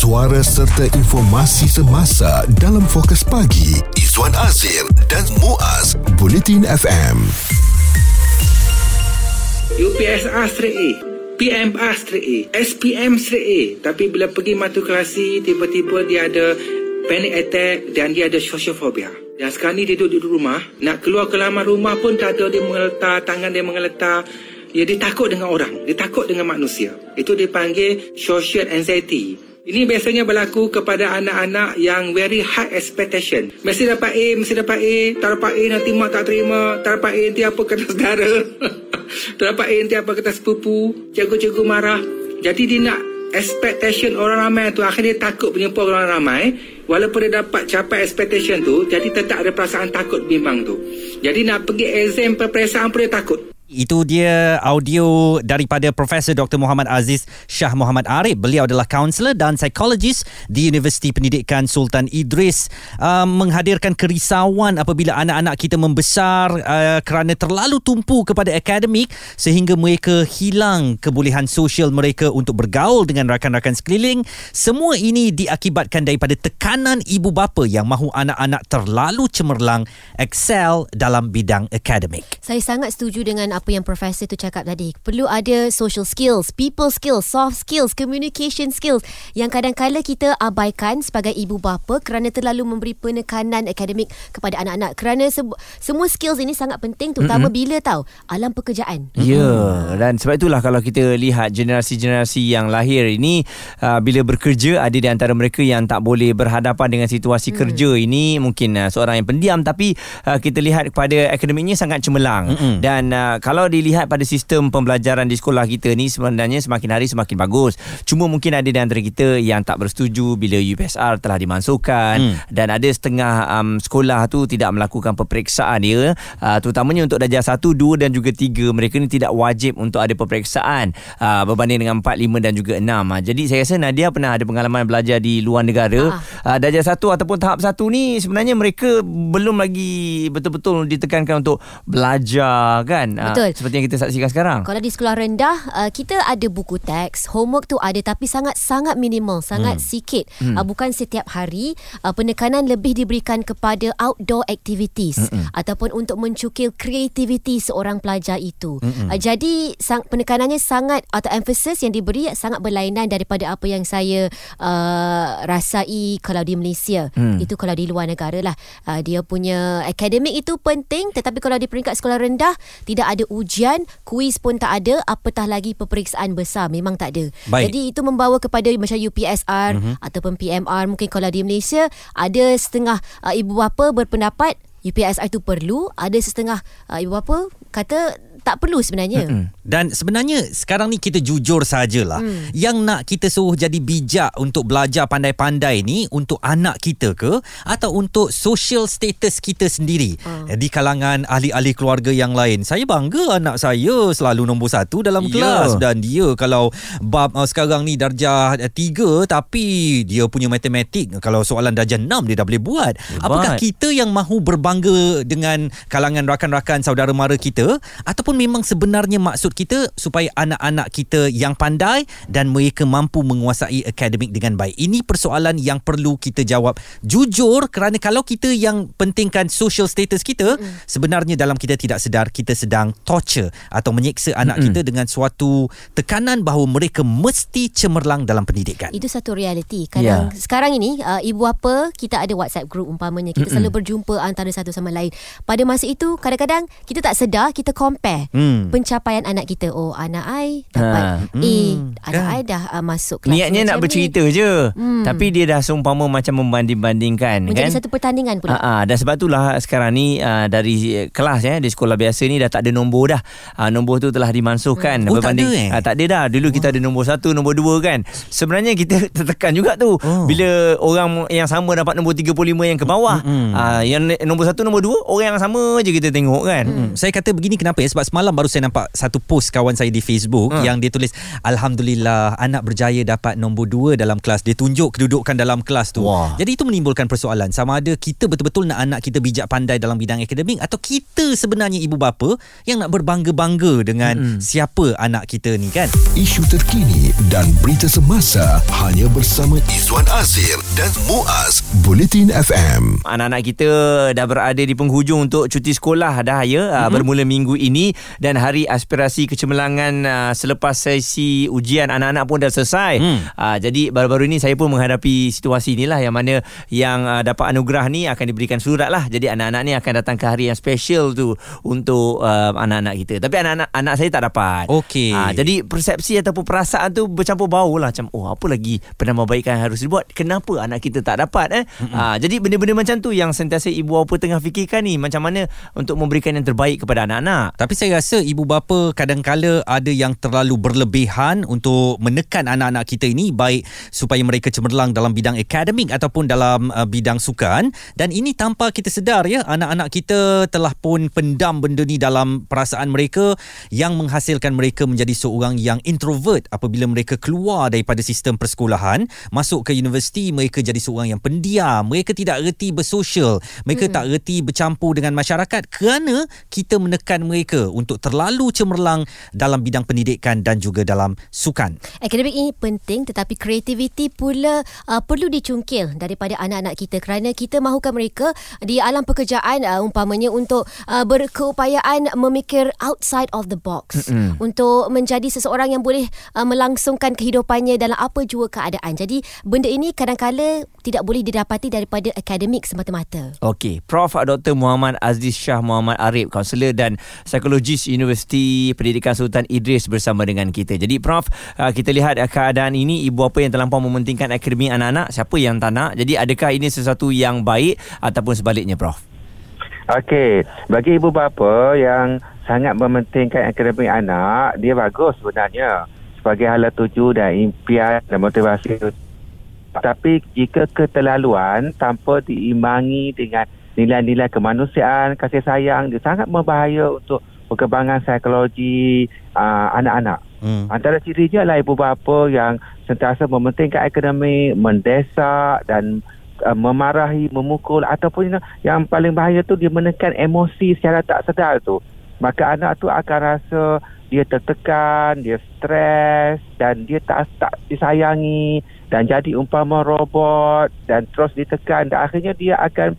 Suara serta informasi semasa dalam fokus pagi Izwan Azir dan Muaz Bulletin FM. UPSR straight A PMR straight A SPM straight A Tapi bila pergi matrikulasi Tiba-tiba dia ada Panic attack Dan dia ada social phobia Dan sekarang ni dia duduk di rumah Nak keluar ke laman rumah pun Tak ada dia mengeletar Tangan dia mengeletar Ya, dia takut dengan orang. Dia takut dengan manusia. Itu dipanggil social anxiety. Ini biasanya berlaku kepada anak-anak yang very high expectation. Mesti dapat A, mesti dapat A. Tak dapat A nanti mak tak terima. Tak dapat A nanti apa kata saudara. tak dapat A nanti apa kata sepupu. Cikgu-cikgu marah. Jadi dia nak expectation orang ramai tu. Akhirnya takut menjumpa orang ramai. Walaupun dia dapat capai expectation tu. Jadi tetap ada perasaan takut bimbang tu. Jadi nak pergi exam peperiksaan pun dia takut. Itu dia audio daripada Profesor Dr. Muhammad Aziz Shah Muhammad Arif. Beliau adalah kaunselor dan psikologis di Universiti Pendidikan Sultan Idris uh, menghadirkan kerisauan apabila anak-anak kita membesar uh, kerana terlalu tumpu kepada akademik sehingga mereka hilang kebolehan sosial mereka untuk bergaul dengan rakan-rakan sekeliling. Semua ini diakibatkan daripada tekanan ibu bapa yang mahu anak-anak terlalu cemerlang excel dalam bidang akademik. Saya sangat setuju dengan apa yang profesor tu cakap tadi. Perlu ada social skills, people skills, soft skills, communication skills yang kadang-kala kita abaikan sebagai ibu bapa kerana terlalu memberi penekanan akademik kepada anak-anak. Kerana se- semua skills ini sangat penting terutama mm-hmm. bila tahu alam pekerjaan. Ya, yeah. dan sebab itulah kalau kita lihat generasi-generasi yang lahir ini uh, bila bekerja ada di antara mereka yang tak boleh berhadapan dengan situasi mm. kerja ini mungkin uh, seorang yang pendiam tapi uh, kita lihat kepada akademiknya sangat cemerlang mm-hmm. dan uh, kalau dilihat pada sistem pembelajaran di sekolah kita ni sebenarnya semakin hari semakin bagus. Cuma mungkin ada di antara kita yang tak bersetuju bila UPSR telah dimasukkan hmm. dan ada setengah um, sekolah tu tidak melakukan peperiksaan dia uh, terutamanya untuk darjah 1, 2 dan juga 3 mereka ni tidak wajib untuk ada peperiksaan uh, berbanding dengan 4, 5 dan juga 6. Uh, jadi saya rasa Nadia pernah ada pengalaman belajar di luar negara. Uh, darjah 1 ataupun tahap 1 ni sebenarnya mereka belum lagi betul-betul ditekankan untuk belajar kan. Betul. Betul. Seperti yang kita saksikan sekarang. Kalau di sekolah rendah, uh, kita ada buku teks, homework tu ada tapi sangat-sangat minimal, sangat hmm. sikit. Hmm. Uh, bukan setiap hari, uh, penekanan lebih diberikan kepada outdoor activities hmm. ataupun untuk mencukil kreativiti seorang pelajar itu. Hmm. Uh, jadi sang, penekanannya sangat atau emphasis yang diberi sangat berlainan daripada apa yang saya uh, rasai kalau di Malaysia. Hmm. Itu kalau di luar negara lah. Uh, dia punya akademik itu penting tetapi kalau di peringkat sekolah rendah tidak ada ujian, kuis pun tak ada, apatah lagi peperiksaan besar memang tak ada. Baik. Jadi itu membawa kepada macam UPSR mm-hmm. ataupun PMR mungkin kalau di Malaysia ada setengah uh, ibu bapa berpendapat UPSR itu perlu, ada setengah uh, ibu bapa kata tak perlu sebenarnya. Mm-mm. Dan sebenarnya sekarang ni kita jujur sajalah. Mm. Yang nak kita suruh jadi bijak untuk belajar pandai-pandai ni untuk anak kita ke atau untuk social status kita sendiri uh. di kalangan ahli-ahli keluarga yang lain. Saya bangga anak saya selalu nombor satu dalam yeah. kelas dan dia kalau bab uh, sekarang ni darjah uh, tiga tapi dia punya matematik kalau soalan darjah enam dia dah boleh buat. Hebat. Apakah kita yang mahu berbangga dengan kalangan rakan-rakan saudara mara kita ataupun memang sebenarnya maksud kita supaya anak-anak kita yang pandai dan mereka mampu menguasai akademik dengan baik. Ini persoalan yang perlu kita jawab jujur kerana kalau kita yang pentingkan social status kita mm. sebenarnya dalam kita tidak sedar kita sedang torture atau menyeksa anak mm kita dengan suatu tekanan bahawa mereka mesti cemerlang dalam pendidikan. Itu satu realiti. Kadang yeah. sekarang ini uh, ibu apa kita ada WhatsApp group umpamanya kita Mm-mm. selalu berjumpa antara satu sama lain. Pada masa itu kadang-kadang kita tak sedar kita compare hmm. pencapaian anak kita. Oh, anak ai dapat ha. A. Hmm. Anak kan? ai dah uh, masuk kelas. Niatnya nak bercerita ni. je. Hmm. Tapi dia dah seumpama macam membanding-bandingkan. Menjadi kan? satu pertandingan pula. Ha, ha. Dan sebab itulah sekarang ni uh, dari kelas ya, di sekolah biasa ni dah tak ada nombor dah. Uh, nombor tu telah dimansuhkan. Hmm. Oh, berbanding, tak ada eh? Uh, tak ada dah. Dulu oh. kita ada nombor satu, nombor dua kan. Sebenarnya kita tertekan juga tu. Oh. Bila orang yang sama dapat nombor 35 yang ke bawah. Hmm. Uh, yang nombor satu, nombor dua, orang yang sama je kita tengok kan. Hmm. Saya kata begini kenapa ya? Sebab semalam baru saya nampak satu post kawan saya di Facebook Ha. yang dia tulis alhamdulillah anak berjaya dapat nombor 2 dalam kelas. Dia tunjuk kedudukan dalam kelas tu. Wah. Jadi itu menimbulkan persoalan sama ada kita betul-betul nak anak kita bijak pandai dalam bidang akademik atau kita sebenarnya ibu bapa yang nak berbangga-bangga dengan mm-hmm. siapa anak kita ni kan. Isu terkini dan berita semasa hanya bersama Izwan Azir dan Muaz Bulletin FM. Anak-anak kita dah berada di penghujung untuk cuti sekolah dah ya mm-hmm. bermula minggu ini dan hari aspirasi kecemerlangan uh, selepas sesi ujian anak-anak pun dah selesai. Hmm. Uh, jadi baru-baru ini saya pun menghadapi situasi inilah yang mana yang uh, dapat anugerah ni akan diberikan surat lah. Jadi anak-anak ni akan datang ke hari yang special tu untuk uh, anak-anak kita. Tapi anak-anak anak saya tak dapat. Okey. Ah, jadi persepsi ataupun perasaan tu bercampur bau lah macam oh apa lagi penambahbaikan harus dibuat. Kenapa anak kita tak dapat eh? Ah, jadi benda-benda macam tu yang sentiasa ibu bapa tengah fikirkan ni macam mana untuk memberikan yang terbaik kepada anak-anak. Tapi saya rasa ibu bapa kadang-kala ada yang terlalu berlebihan untuk menekan anak-anak kita ini baik supaya mereka cemerlang dalam bidang akademik ataupun dalam uh, bidang sukan. Dan ini tanpa kita sedar ya anak-anak kita telah pun pendam benda ni dalam perasaan mereka yang menghasilkan mereka menjadi seorang yang introvert apabila mereka keluar daripada sistem persekolahan. Masuk ke universiti mereka jadi seorang yang pendiam. Mereka tidak reti bersosial. Mereka hmm. tak reti bercampur dengan masyarakat kerana kita menekan mereka untuk terlalu cemerlang dalam bidang pendidikan dan juga dalam sukan Akademik ini penting tetapi kreativiti pula uh, perlu dicungkil daripada anak-anak kita kerana kita mahukan mereka di alam pekerjaan uh, umpamanya untuk uh, berkeupayaan memikir outside of the box mm-hmm. untuk menjadi seseorang yang boleh uh, melangsungkan kehidupannya dalam apa jua keadaan. Jadi benda ini kadang-kala tidak boleh didapati daripada akademik semata-mata. Okey, Prof Dr Muhammad Aziz Shah Muhammad Arif, kaunselor dan psikologis Universiti Pendidikan Sultan Idris bersama dengan kita. Jadi Prof, uh, kita lihat uh, keadaan ini ibu bapa yang terlampau mementingkan akademi anak-anak, siapa yang tak nak? Jadi adakah ini sesuatu yang baik ataupun sebaliknya Prof? Okey, bagi ibu bapa yang sangat mementingkan akademik anak, dia bagus sebenarnya sebagai hala tuju dan impian dan motivasi. Tapi jika keterlaluan tanpa diimbangi dengan nilai-nilai kemanusiaan, kasih sayang, dia sangat berbahaya untuk perkembangan psikologi uh, anak-anak. hmm. Antara cirinya adalah ibu bapa yang sentiasa mementingkan akademik, mendesak dan uh, memarahi, memukul ataupun yang, paling bahaya tu dia menekan emosi secara tak sedar tu. Maka anak tu akan rasa dia tertekan, dia stres dan dia tak tak disayangi dan jadi umpama robot dan terus ditekan dan akhirnya dia akan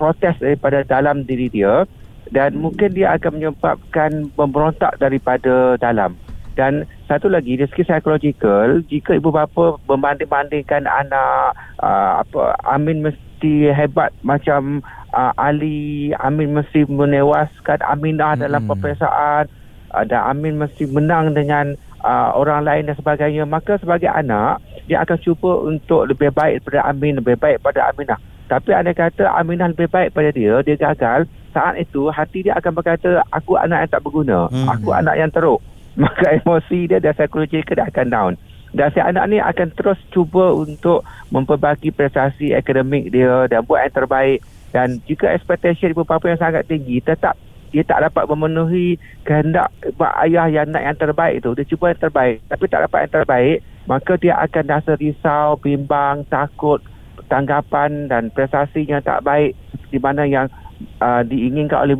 protes daripada dalam diri dia dan mungkin dia akan menyebabkan memberontak daripada dalam. Dan satu lagi dari segi psikologikal, jika ibu bapa membanding-bandingkan anak uh, apa Amin mesti hebat macam uh, Ali, Amin mesti menewaskan Aminah hmm. dalam peperiksaan uh, dan Amin mesti menang dengan uh, orang lain dan sebagainya, maka sebagai anak dia akan cuba untuk lebih baik daripada Amin, lebih baik pada Aminah. Tapi anda kata Aminah lebih baik pada dia, dia gagal, saat itu hati dia akan berkata aku anak yang tak berguna, Hmm. aku anak yang teruk. Maka emosi dia dan psikologi dia akan down. Dan si anak ni akan terus cuba untuk memperbaiki prestasi akademik dia dan buat yang terbaik. Dan jika expectation ibu bapa yang sangat tinggi, tetap dia tak dapat memenuhi kehendak mak ayah yang nak yang terbaik tu. Dia cuba yang terbaik. Tapi tak dapat yang terbaik, maka dia akan rasa risau, bimbang, takut, tanggapan dan prestasinya tak baik di mana yang uh, diinginkan oleh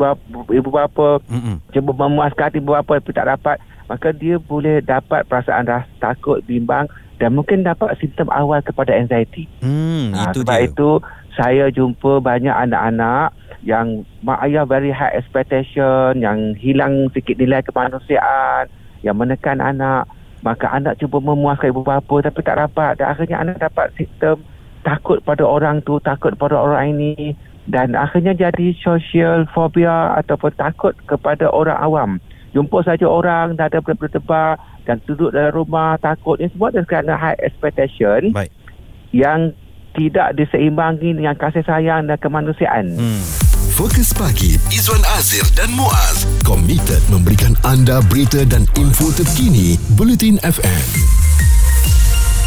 ibu bapa Mm-mm. cuba memuaskan hati ibu bapa tapi tak dapat maka dia boleh dapat perasaan rasa takut, bimbang dan mungkin dapat simptom awal kepada anxiety. Hmm, Ah, itu sebab dia. itu saya jumpa banyak anak-anak yang mak ayah very high expectation, yang hilang sikit nilai kemanusiaan, yang menekan anak. Maka anak cuba memuaskan ibu bapa tapi tak dapat. Dan akhirnya anak dapat simptom takut pada orang tu, takut pada orang ini. Dan akhirnya jadi social phobia ataupun takut kepada orang awam. Jumpa saja orang dah ada berdebar dan duduk dalam rumah takut. Ini semua adalah kerana high expectation Baik. yang tidak diseimbangi dengan kasih sayang dan kemanusiaan. Hmm. Fokus pagi Izwan Azir dan Muaz komited memberikan anda berita dan info terkini Bulletin FM.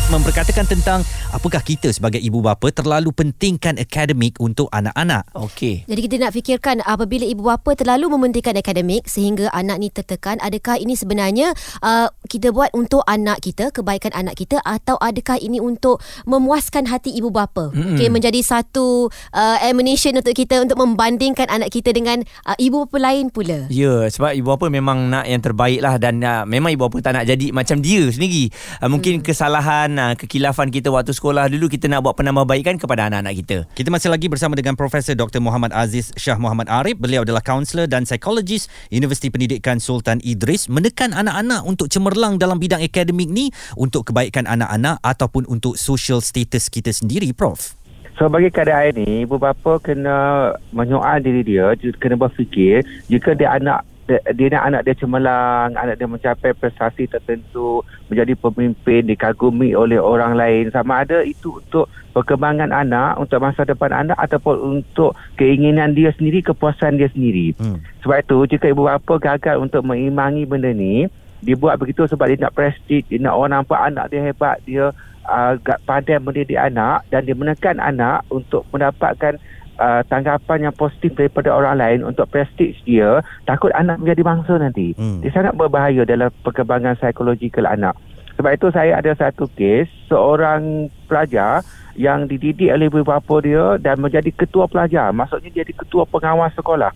Memperkatakan tentang apakah kita sebagai ibu bapa terlalu pentingkan akademik untuk anak-anak. Okey. Jadi kita nak fikirkan apabila ibu bapa terlalu mementingkan akademik sehingga anak ni tertekan, adakah ini sebenarnya uh, kita buat untuk anak kita, kebaikan anak kita atau adakah ini untuk memuaskan hati ibu bapa? Mm-hmm. Okay, menjadi satu uh, ammunition untuk kita untuk membandingkan anak kita dengan uh, ibu bapa lain pula. Ya, sebab ibu bapa memang nak yang terbaik lah dan uh, memang ibu bapa tak nak jadi macam dia sendiri. Uh, mungkin hmm. kesalahan, uh, kekilafan kita waktu sekolah dulu kita nak buat penambahbaikan kepada anak-anak kita. Kita masih lagi bersama dengan Profesor Dr. Muhammad Aziz Shah Muhammad Arif. Beliau adalah kaunselor dan psikologis Universiti Pendidikan Sultan Idris menekan anak-anak untuk cemerlang dalam bidang akademik ni untuk kebaikan anak-anak ataupun untuk social status kita sendiri, Prof. So bagi keadaan ini, ibu bapa kena menyoal diri dia, kena berfikir jika dia anak dia, dia nak anak dia cemerlang, anak dia mencapai prestasi tertentu, menjadi pemimpin, dikagumi oleh orang lain. Sama ada itu untuk perkembangan anak, untuk masa depan anak ataupun untuk keinginan dia sendiri, kepuasan dia sendiri. Hmm. Sebab itu, jika ibu bapa gagal untuk mengimbangi benda ni, dia buat begitu sebab dia nak prestige, dia nak orang nampak anak dia hebat, dia uh, pandai mendidik anak dan dia menekan anak untuk mendapatkan uh, tanggapan yang positif daripada orang lain untuk prestige dia takut anak menjadi bangsa nanti hmm. dia sangat berbahaya dalam perkembangan psikologikal anak sebab itu saya ada satu kes seorang pelajar yang dididik oleh ibu bapa dia dan menjadi ketua pelajar maksudnya jadi ketua pengawas sekolah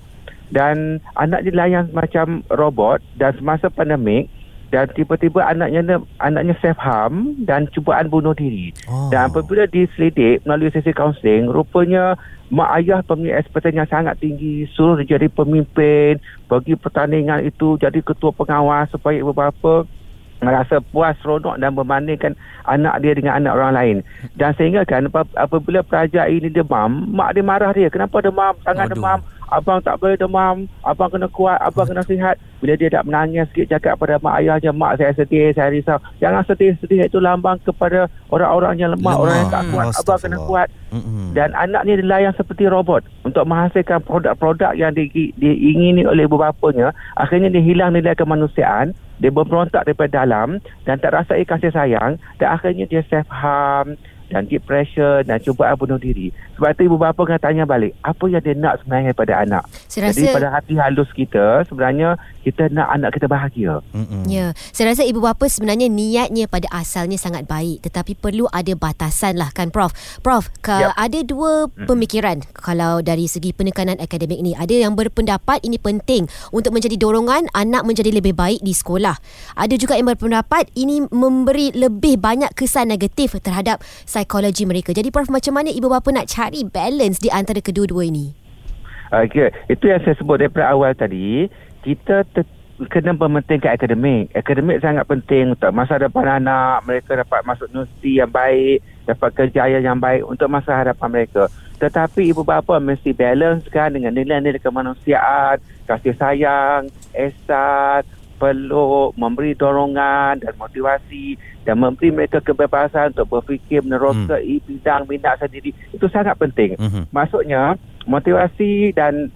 dan anak dia layan macam robot dan semasa pandemik dan tiba-tiba anaknya anaknya self harm dan cubaan bunuh diri. Oh. Dan apabila diselidik melalui sesi kaunseling, rupanya mak ayah punya ekspektasi yang sangat tinggi, suruh dia jadi pemimpin, bagi pertandingan itu jadi ketua pengawas supaya ibu bapa merasa puas, seronok dan membandingkan anak dia dengan anak orang lain. Dan sehingga kan apabila pelajar ini demam, mak dia marah dia. Kenapa demam? Sangat Aduh. demam abang tak boleh demam, abang kena kuat, abang kena sihat. Bila dia tak menangis sikit cakap pada mak ayahnya, mak saya sedih, saya risau. Jangan sedih, sedih itu lambang kepada orang-orang yang lemah, lemah. orang yang tak kuat, abang kena kuat. Mm-hmm. Dan anak ni dilayan seperti robot untuk menghasilkan produk-produk yang di, diingini oleh ibu bapanya. Akhirnya dia hilang nilai kemanusiaan, dia berontak daripada dalam dan tak rasa kasih sayang dan akhirnya dia self harm dan depression dan cuba bunuh diri. Sebab tu ibu bapa kena tanya balik, apa yang dia nak sebenarnya pada anak? Saya Jadi rasa... pada hati halus kita, sebenarnya kita nak anak kita bahagia. Mm-mm. Ya, saya rasa ibu bapa sebenarnya niatnya pada asalnya sangat baik, tetapi perlu ada batasan lah kan Prof. Prof, yep. ada dua pemikiran mm-hmm. kalau dari segi penekanan akademik ni. Ada yang berpendapat ini penting untuk menjadi dorongan anak menjadi lebih baik di sekolah. Ada juga yang berpendapat ini memberi lebih banyak kesan negatif terhadap psikologi mereka. Jadi Prof macam mana ibu bapa nak cari balance di antara kedua-dua ini? Okay. Itu yang saya sebut daripada awal tadi. Kita ter- kena mementingkan akademik. Akademik sangat penting untuk masa depan anak. Mereka dapat masuk universiti yang baik. Dapat kerjaya yang baik untuk masa hadapan mereka. Tetapi ibu bapa mesti balancekan dengan nilai-nilai kemanusiaan, kasih sayang, esat, peluk, memberi dorongan dan motivasi dan memberi mereka kebebasan untuk berfikir menerokai hmm. bidang minat sendiri itu sangat penting. Hmm. Maksudnya motivasi dan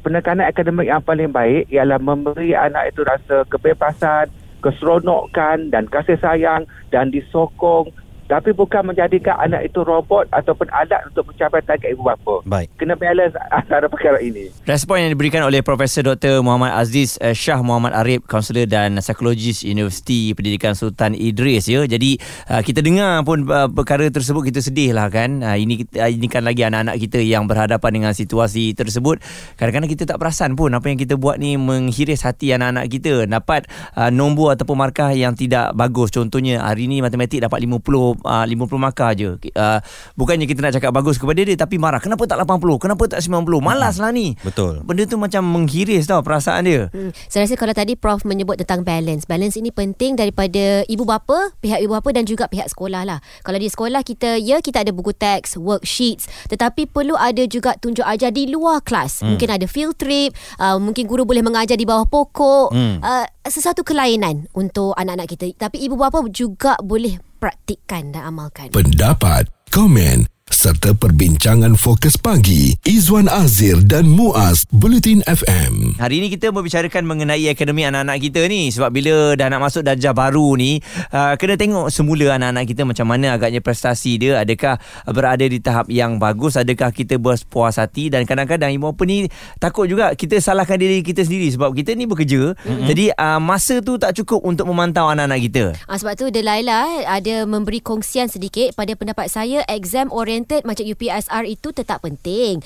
penekanan akademik yang paling baik ialah memberi anak itu rasa kebebasan, keseronokan dan kasih sayang dan disokong tapi bukan menjadikan anak itu robot ataupun alat untuk mencapai target ibu bapa. Baik. Kena balance antara perkara ini. Respon yang diberikan oleh Profesor Dr. Muhammad Aziz uh, Shah Muhammad Arif, kaunselor dan psikologis Universiti Pendidikan Sultan Idris ya. Jadi uh, kita dengar pun uh, perkara tersebut kita sedih lah kan. Uh, ini ini kan lagi anak-anak kita yang berhadapan dengan situasi tersebut. Kadang-kadang kita tak perasan pun apa yang kita buat ni menghiris hati anak-anak kita. Dapat uh, nombor ataupun markah yang tidak bagus. Contohnya hari ni matematik dapat 50 uh, 50 markah je. Uh, bukannya kita nak cakap bagus kepada dia tapi marah. Kenapa tak 80? Kenapa tak 90? Malas lah ni. Betul. Benda tu macam menghiris tau perasaan dia. Hmm. Saya rasa kalau tadi Prof menyebut tentang balance. Balance ini penting daripada ibu bapa, pihak ibu bapa dan juga pihak sekolah lah. Kalau di sekolah kita, ya kita ada buku teks, worksheets. Tetapi perlu ada juga tunjuk ajar di luar kelas. Hmm. Mungkin ada field trip. Uh, mungkin guru boleh mengajar di bawah pokok. Hmm. Uh, sesuatu kelainan untuk anak-anak kita. Tapi ibu bapa juga boleh praktikkan dan amalkan. Pendapat, komen serta perbincangan fokus pagi. Izwan Azir dan Muaz Bulletin FM. Hari ini kita membicarakan mengenai akademi anak-anak kita ni. Sebab bila dah nak masuk darjah baru ni uh, kena tengok semula anak-anak kita macam mana agaknya prestasi dia. Adakah berada di tahap yang bagus? Adakah kita berpuas hati? Dan kadang-kadang ibu bapa ni takut juga kita salahkan diri kita sendiri. Sebab kita ni bekerja. Mm-hmm. jadi uh, masa tu tak cukup untuk memantau anak-anak kita. Ah, sebab tu Delaila ada memberi kongsian sedikit pada pendapat saya exam oriented macam UPSR itu tetap penting.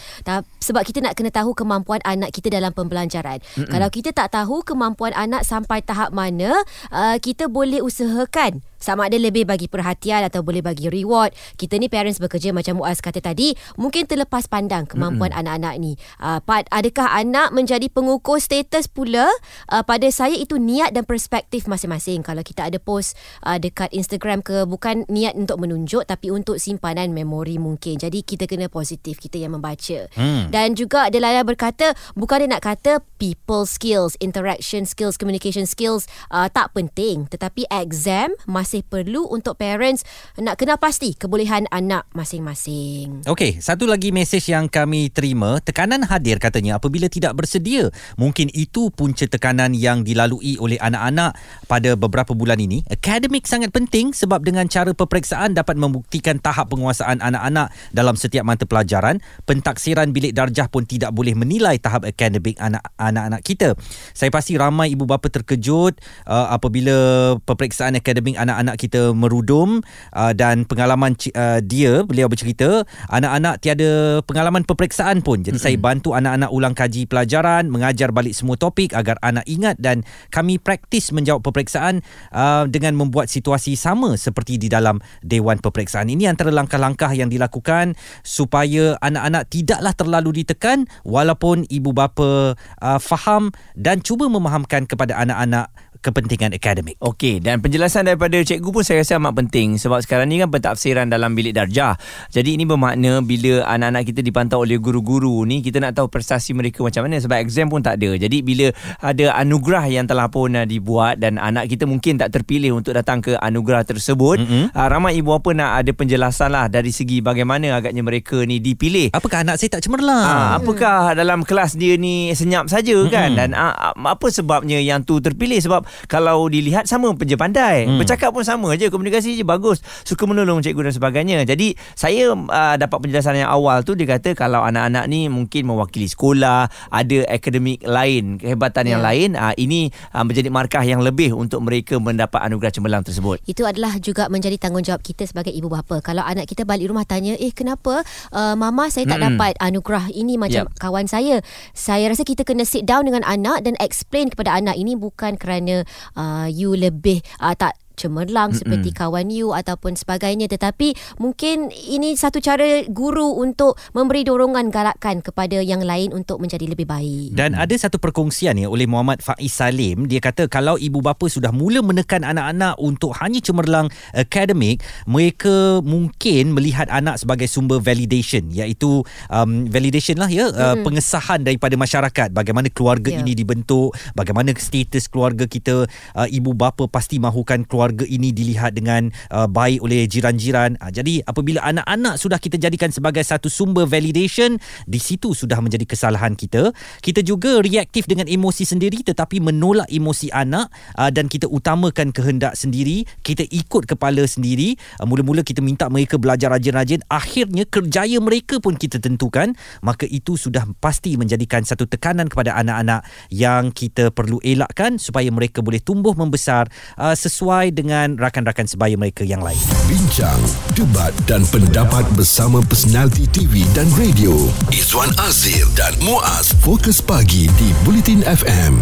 Sebab kita nak kena tahu kemampuan anak kita dalam pembelajaran. Mm-mm. Kalau kita tak tahu kemampuan anak sampai tahap mana, uh, kita boleh usahakan sama ada lebih bagi perhatian atau boleh bagi reward. Kita ni parents bekerja macam Muaz kata tadi, mungkin terlepas pandang kemampuan mm-hmm. anak-anak ni. Uh, adakah anak menjadi pengukur status pula? Uh, pada saya itu niat dan perspektif masing-masing. Kalau kita ada post uh, dekat Instagram ke bukan niat untuk menunjuk tapi untuk simpanan memori mungkin. Jadi kita kena positif kita yang membaca. Mm. Dan juga Delaila berkata bukan dia nak kata people skills, interaction skills, communication skills uh, tak penting tetapi exam masih masih perlu untuk parents nak kenal pasti kebolehan anak masing-masing. Okey, satu lagi mesej yang kami terima, tekanan hadir katanya apabila tidak bersedia. Mungkin itu punca tekanan yang dilalui oleh anak-anak pada beberapa bulan ini. Akademik sangat penting sebab dengan cara peperiksaan dapat membuktikan tahap penguasaan anak-anak dalam setiap mata pelajaran. Pentaksiran bilik darjah pun tidak boleh menilai tahap akademik anak-anak kita. Saya pasti ramai ibu bapa terkejut uh, apabila peperiksaan akademik anak anak kita merudum uh, dan pengalaman uh, dia beliau bercerita anak-anak tiada pengalaman peperiksaan pun jadi mm-hmm. saya bantu anak-anak ulang kaji pelajaran mengajar balik semua topik agar anak ingat dan kami praktis menjawab peperiksaan uh, dengan membuat situasi sama seperti di dalam dewan peperiksaan ini antara langkah-langkah yang dilakukan supaya anak-anak tidaklah terlalu ditekan walaupun ibu bapa uh, faham dan cuba memahamkan kepada anak-anak kepentingan akademik. Okey, dan penjelasan daripada cikgu pun saya rasa amat penting sebab sekarang ni kan pentafsiran dalam bilik darjah. Jadi ini bermakna bila anak-anak kita dipantau oleh guru-guru ni kita nak tahu prestasi mereka macam mana sebab exam pun tak ada. Jadi bila ada anugerah yang telah pun uh, dibuat dan anak kita mungkin tak terpilih untuk datang ke anugerah tersebut, mm-hmm. uh, ramai ibu bapa nak ada penjelasan lah dari segi bagaimana agaknya mereka ni dipilih. Apakah anak saya tak cemerlang? Uh, apakah dalam kelas dia ni senyap saja mm-hmm. kan? Dan uh, apa sebabnya yang tu terpilih sebab kalau dilihat sama peja pandai hmm. bercakap pun sama je komunikasi je bagus suka menolong cikgu dan sebagainya jadi saya uh, dapat penjelasan yang awal tu dia kata kalau anak-anak ni mungkin mewakili sekolah ada akademik lain kehebatan yeah. yang ya. lain uh, ini uh, menjadi markah yang lebih untuk mereka mendapat anugerah cemerlang tersebut itu adalah juga menjadi tanggungjawab kita sebagai ibu bapa kalau anak kita balik rumah tanya eh kenapa uh, mama saya tak hmm. dapat anugerah ini macam yep. kawan saya saya rasa kita kena sit down dengan anak dan explain kepada anak ini bukan kerana uh, you lebih uh, tak cemerlang Mm-mm. seperti kawan you ataupun sebagainya tetapi mungkin ini satu cara guru untuk memberi dorongan galakan kepada yang lain untuk menjadi lebih baik. Dan ada satu perkongsian ya oleh Muhammad Faiz Salim dia kata kalau ibu bapa sudah mula menekan anak-anak untuk hanya cemerlang akademik mereka mungkin melihat anak sebagai sumber validation iaitu um, validation lah ya mm-hmm. uh, pengesahan daripada masyarakat bagaimana keluarga yeah. ini dibentuk bagaimana status keluarga kita uh, ibu bapa pasti mahukan keluarga keluarga ini dilihat dengan uh, baik oleh jiran-jiran. Uh, jadi apabila anak-anak sudah kita jadikan sebagai satu sumber validation, di situ sudah menjadi kesalahan kita. Kita juga reaktif dengan emosi sendiri tetapi menolak emosi anak uh, dan kita utamakan kehendak sendiri, kita ikut kepala sendiri. Uh, mula-mula kita minta mereka belajar rajin-rajin, akhirnya kerjaya mereka pun kita tentukan, maka itu sudah pasti menjadikan satu tekanan kepada anak-anak yang kita perlu elakkan supaya mereka boleh tumbuh membesar uh, sesuai dengan rakan-rakan sebaya mereka yang lain. Bincang, debat dan pendapat bersama personaliti TV dan radio. Izwan Azir dan Muaz Fokus Pagi di Bulletin FM.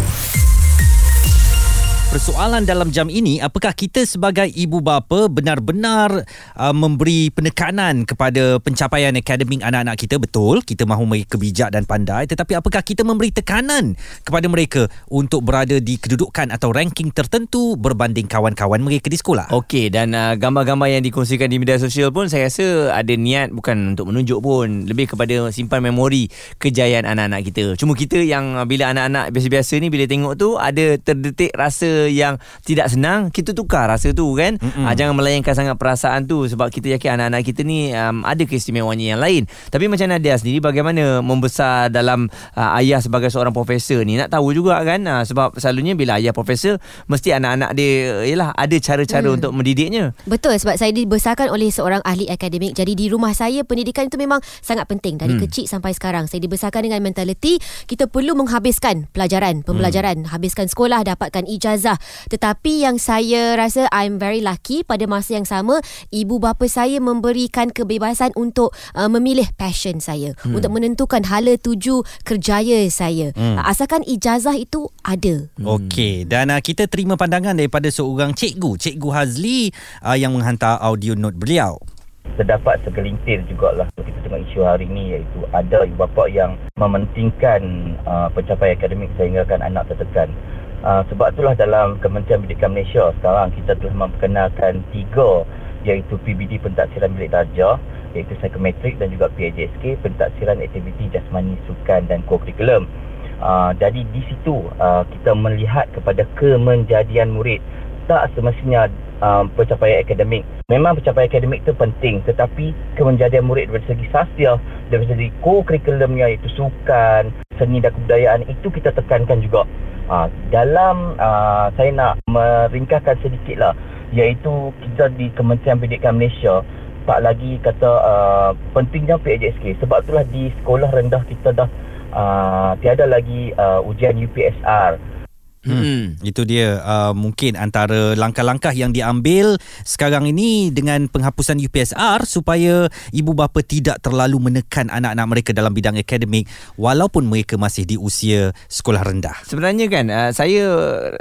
Persoalan dalam jam ini, apakah kita sebagai ibu bapa benar-benar uh, memberi penekanan kepada pencapaian akademik anak-anak kita? Betul, kita mahu mereka bijak dan pandai. Tetapi apakah kita memberi tekanan kepada mereka untuk berada di kedudukan atau ranking tertentu berbanding kawan-kawan mereka di sekolah? Okey, dan uh, gambar-gambar yang dikongsikan di media sosial pun saya rasa ada niat bukan untuk menunjuk pun. Lebih kepada simpan memori kejayaan anak-anak kita. Cuma kita yang uh, bila anak-anak biasa-biasa ni bila tengok tu ada terdetik rasa rasa yang tidak senang kita tukar rasa tu kan uh, jangan melayangkan sangat perasaan tu sebab kita yakin anak-anak kita ni um, ada keistimewanya yang lain tapi macam Nadia sendiri bagaimana membesar dalam uh, ayah sebagai seorang profesor ni nak tahu juga kan uh, sebab selalunya bila ayah profesor mesti anak-anak dia yalah ada cara-cara hmm. untuk mendidiknya Betul sebab saya dibesarkan oleh seorang ahli akademik. Jadi di rumah saya pendidikan itu memang sangat penting dari hmm. kecil sampai sekarang. Saya dibesarkan dengan mentaliti kita perlu menghabiskan pelajaran, pembelajaran, hmm. habiskan sekolah, dapatkan ijazah. Tetapi yang saya rasa I'm very lucky pada masa yang sama ibu bapa saya memberikan kebebasan untuk uh, memilih passion saya, hmm. untuk menentukan hala tuju kerjaya saya. Hmm. Asalkan ijazah itu ada. Okey dan uh, kita terima pandangan daripada seorang cikgu, Cikgu Hazli uh, yang menghantar audio note beliau. terdapat segelintir jugalah kita tengok isu hari ini iaitu ada ibu bapa yang mementingkan uh, pencapaian akademik sehingga kan anak tertekan. Uh, sebab itulah dalam Kementerian Pendidikan Malaysia sekarang kita telah memperkenalkan tiga iaitu PBD Pentaksiran Bilik Darjah iaitu Psychometric dan juga PAJSK Pentaksiran Aktiviti Jasmani Sukan dan Kokurikulum. Uh, jadi di situ uh, kita melihat kepada kemenjadian murid tak semestinya um, pencapaian akademik. Memang pencapaian akademik itu penting tetapi kemenjadian murid dari segi sastia, dari segi co-curriculumnya iaitu sukan, seni dan kebudayaan itu kita tekankan juga. Uh, dalam uh, saya nak meringkaskan sedikit lah iaitu kita di Kementerian Pendidikan Malaysia tak lagi kata uh, pentingnya PAJSK sebab itulah di sekolah rendah kita dah uh, tiada lagi uh, ujian UPSR Hmm. Itu dia uh, mungkin antara langkah-langkah yang diambil sekarang ini dengan penghapusan UPSR supaya ibu bapa tidak terlalu menekan anak-anak mereka dalam bidang akademik walaupun mereka masih di usia sekolah rendah. Sebenarnya kan uh, saya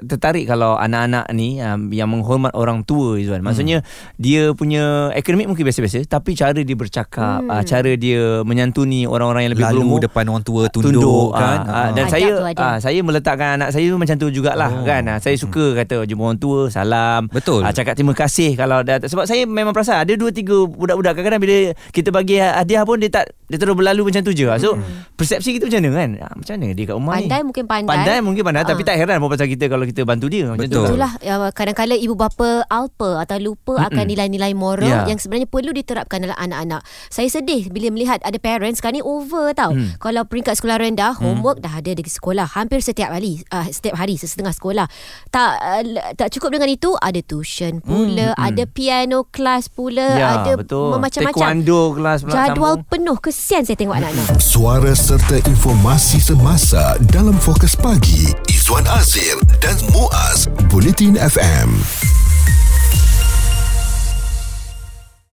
tertarik kalau anak-anak ni um, yang menghormat orang tua Izwan. Maksudnya hmm. dia punya akademik mungkin biasa-biasa tapi cara dia bercakap, hmm. uh, cara dia menyantuni orang-orang yang lebih Lalu berumur depan orang tua tunduk, tunduk kan. uh, uh, dan Adab saya uh, saya meletakkan anak saya tu macam tu jugalah Oh. kan. Uh, saya suka kata jumpa orang tua, salam. Betul. Uh, cakap terima kasih kalau dah sebab saya memang perasan ada dua tiga budak-budak kadang-kadang bila kita bagi hadiah pun dia tak dia terus berlalu macam tu je. So persepsi kita macam mana kan? Ah, macam mana dia kat rumah ni? Pandai mungkin pandai. Pandai mungkin pandai Ah. tapi tak heran apa pasal kita kalau kita bantu dia macam tu. Betul. lah. Itulah ya, kadang-kadang ibu bapa alpa atau lupa akan nilai-nilai moral Ya. yang sebenarnya perlu diterapkan dalam anak-anak. Saya sedih bila melihat ada parents sekarang ni over tau. Hmm. Kalau peringkat sekolah rendah, homework dah ada di sekolah hampir setiap hari, uh, setiap hari setengah sekolah. Tak uh, tak cukup dengan itu, ada tuition pula, ada piano class pula, Hmm, Ya, ada betul. macam-macam. Taekwondo kelas pula Jadual sambung. penuh kesian saya tengok anak-anak. Suara serta informasi semasa dalam Fokus Pagi Izwan Azir dan Muaz Bulletin FM.